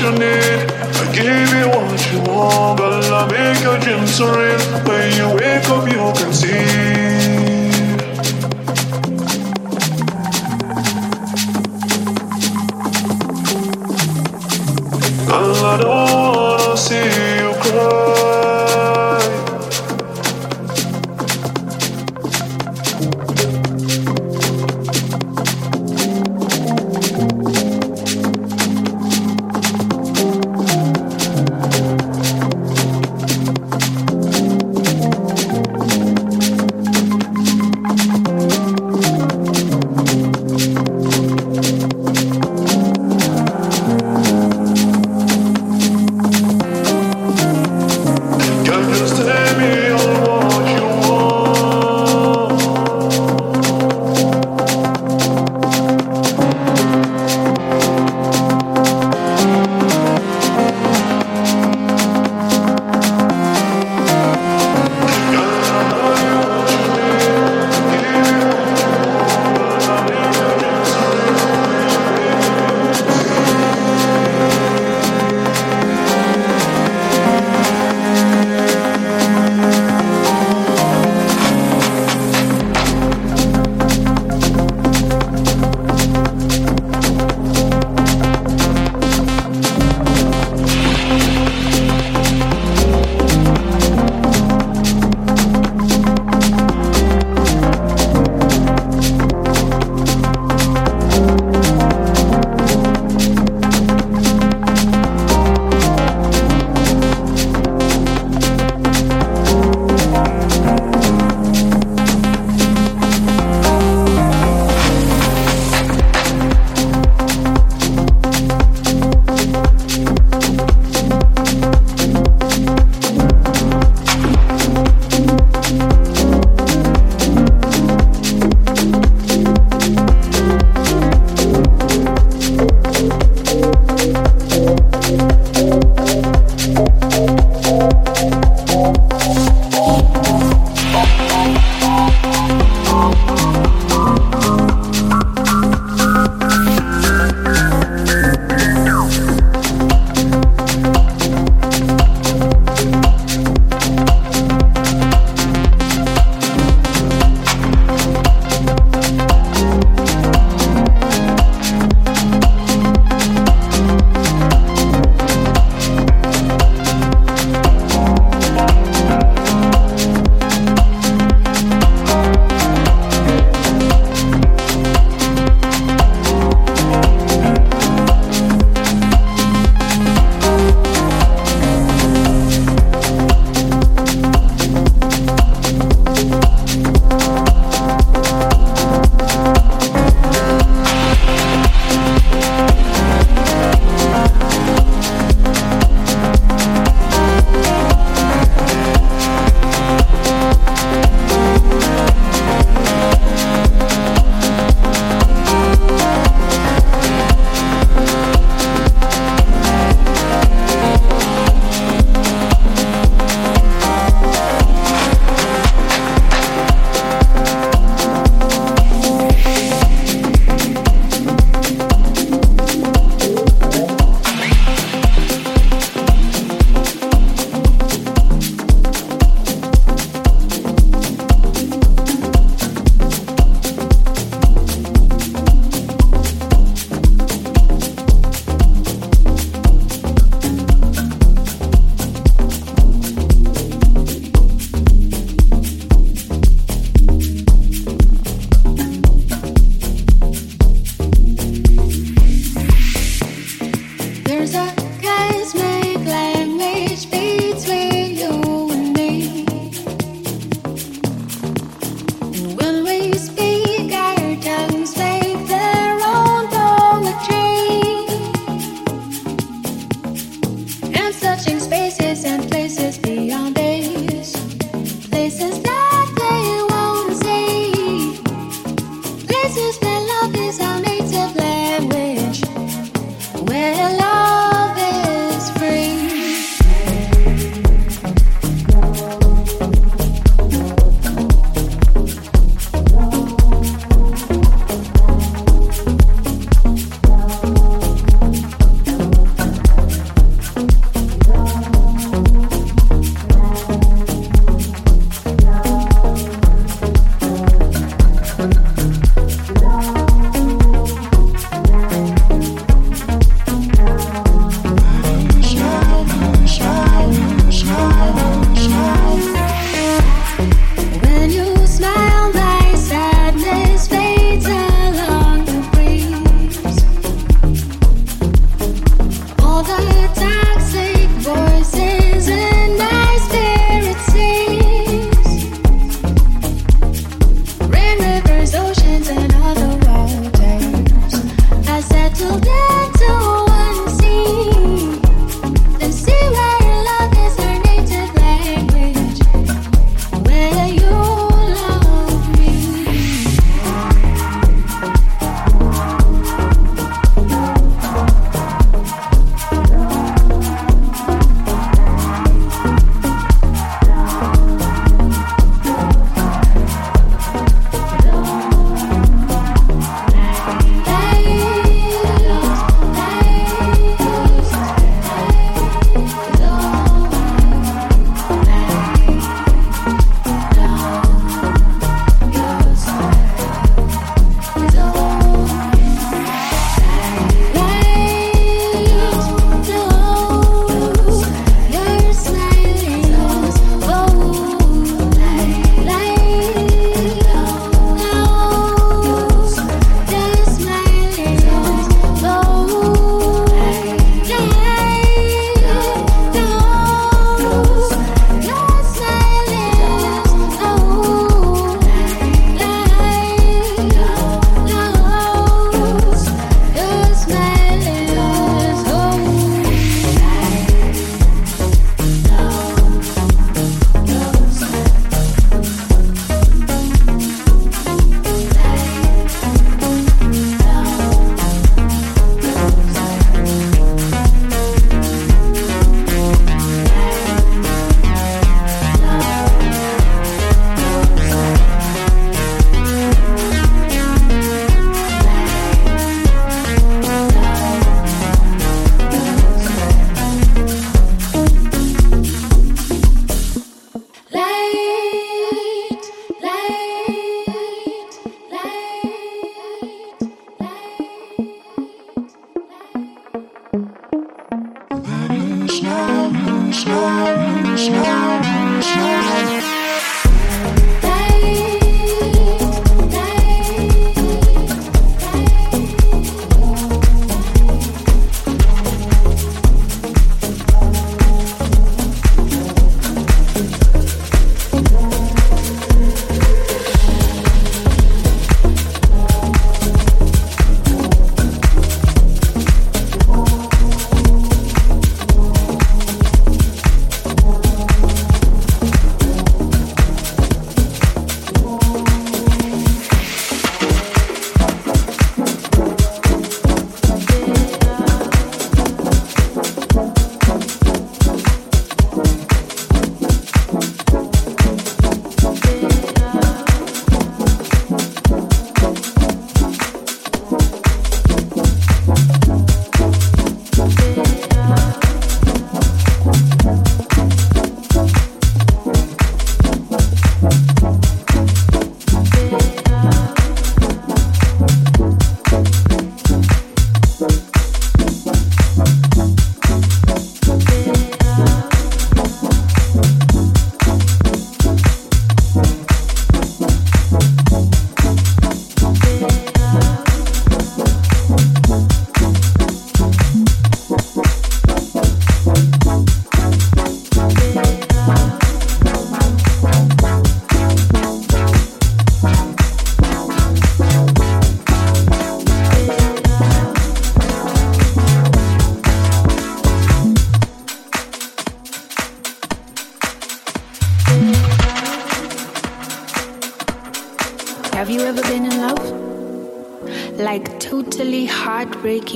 you need. I give you what you want. Girl, I make your dreams real. When you wake up, you can see.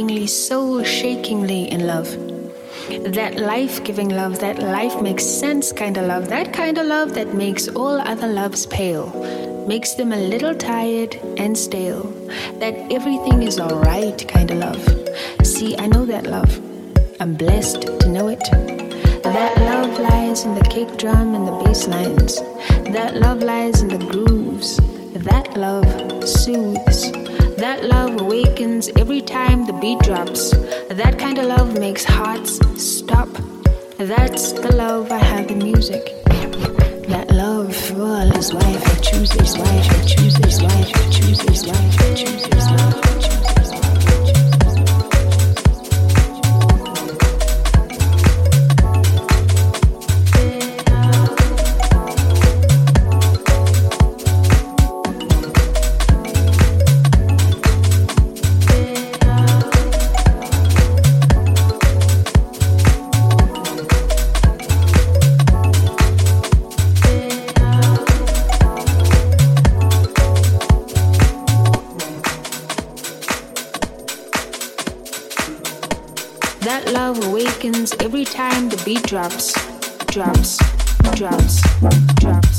Heartbreakingly, soul shakingly in love. That life giving love, that life makes sense kind of love, that kind of love that makes all other loves pale, makes them a little tired and stale. That everything is alright kind of love. See, I know that love. I'm blessed to know it. That love lies in the kick drum and the bass lines. That love lies in the grooves. That love soothes. That love awakens every time the beat drops. That kind of love makes hearts stop. That's the love I have in music. That love, well, is why I choose this, why I choose this, why I choose beat drops, drops, drops, drops.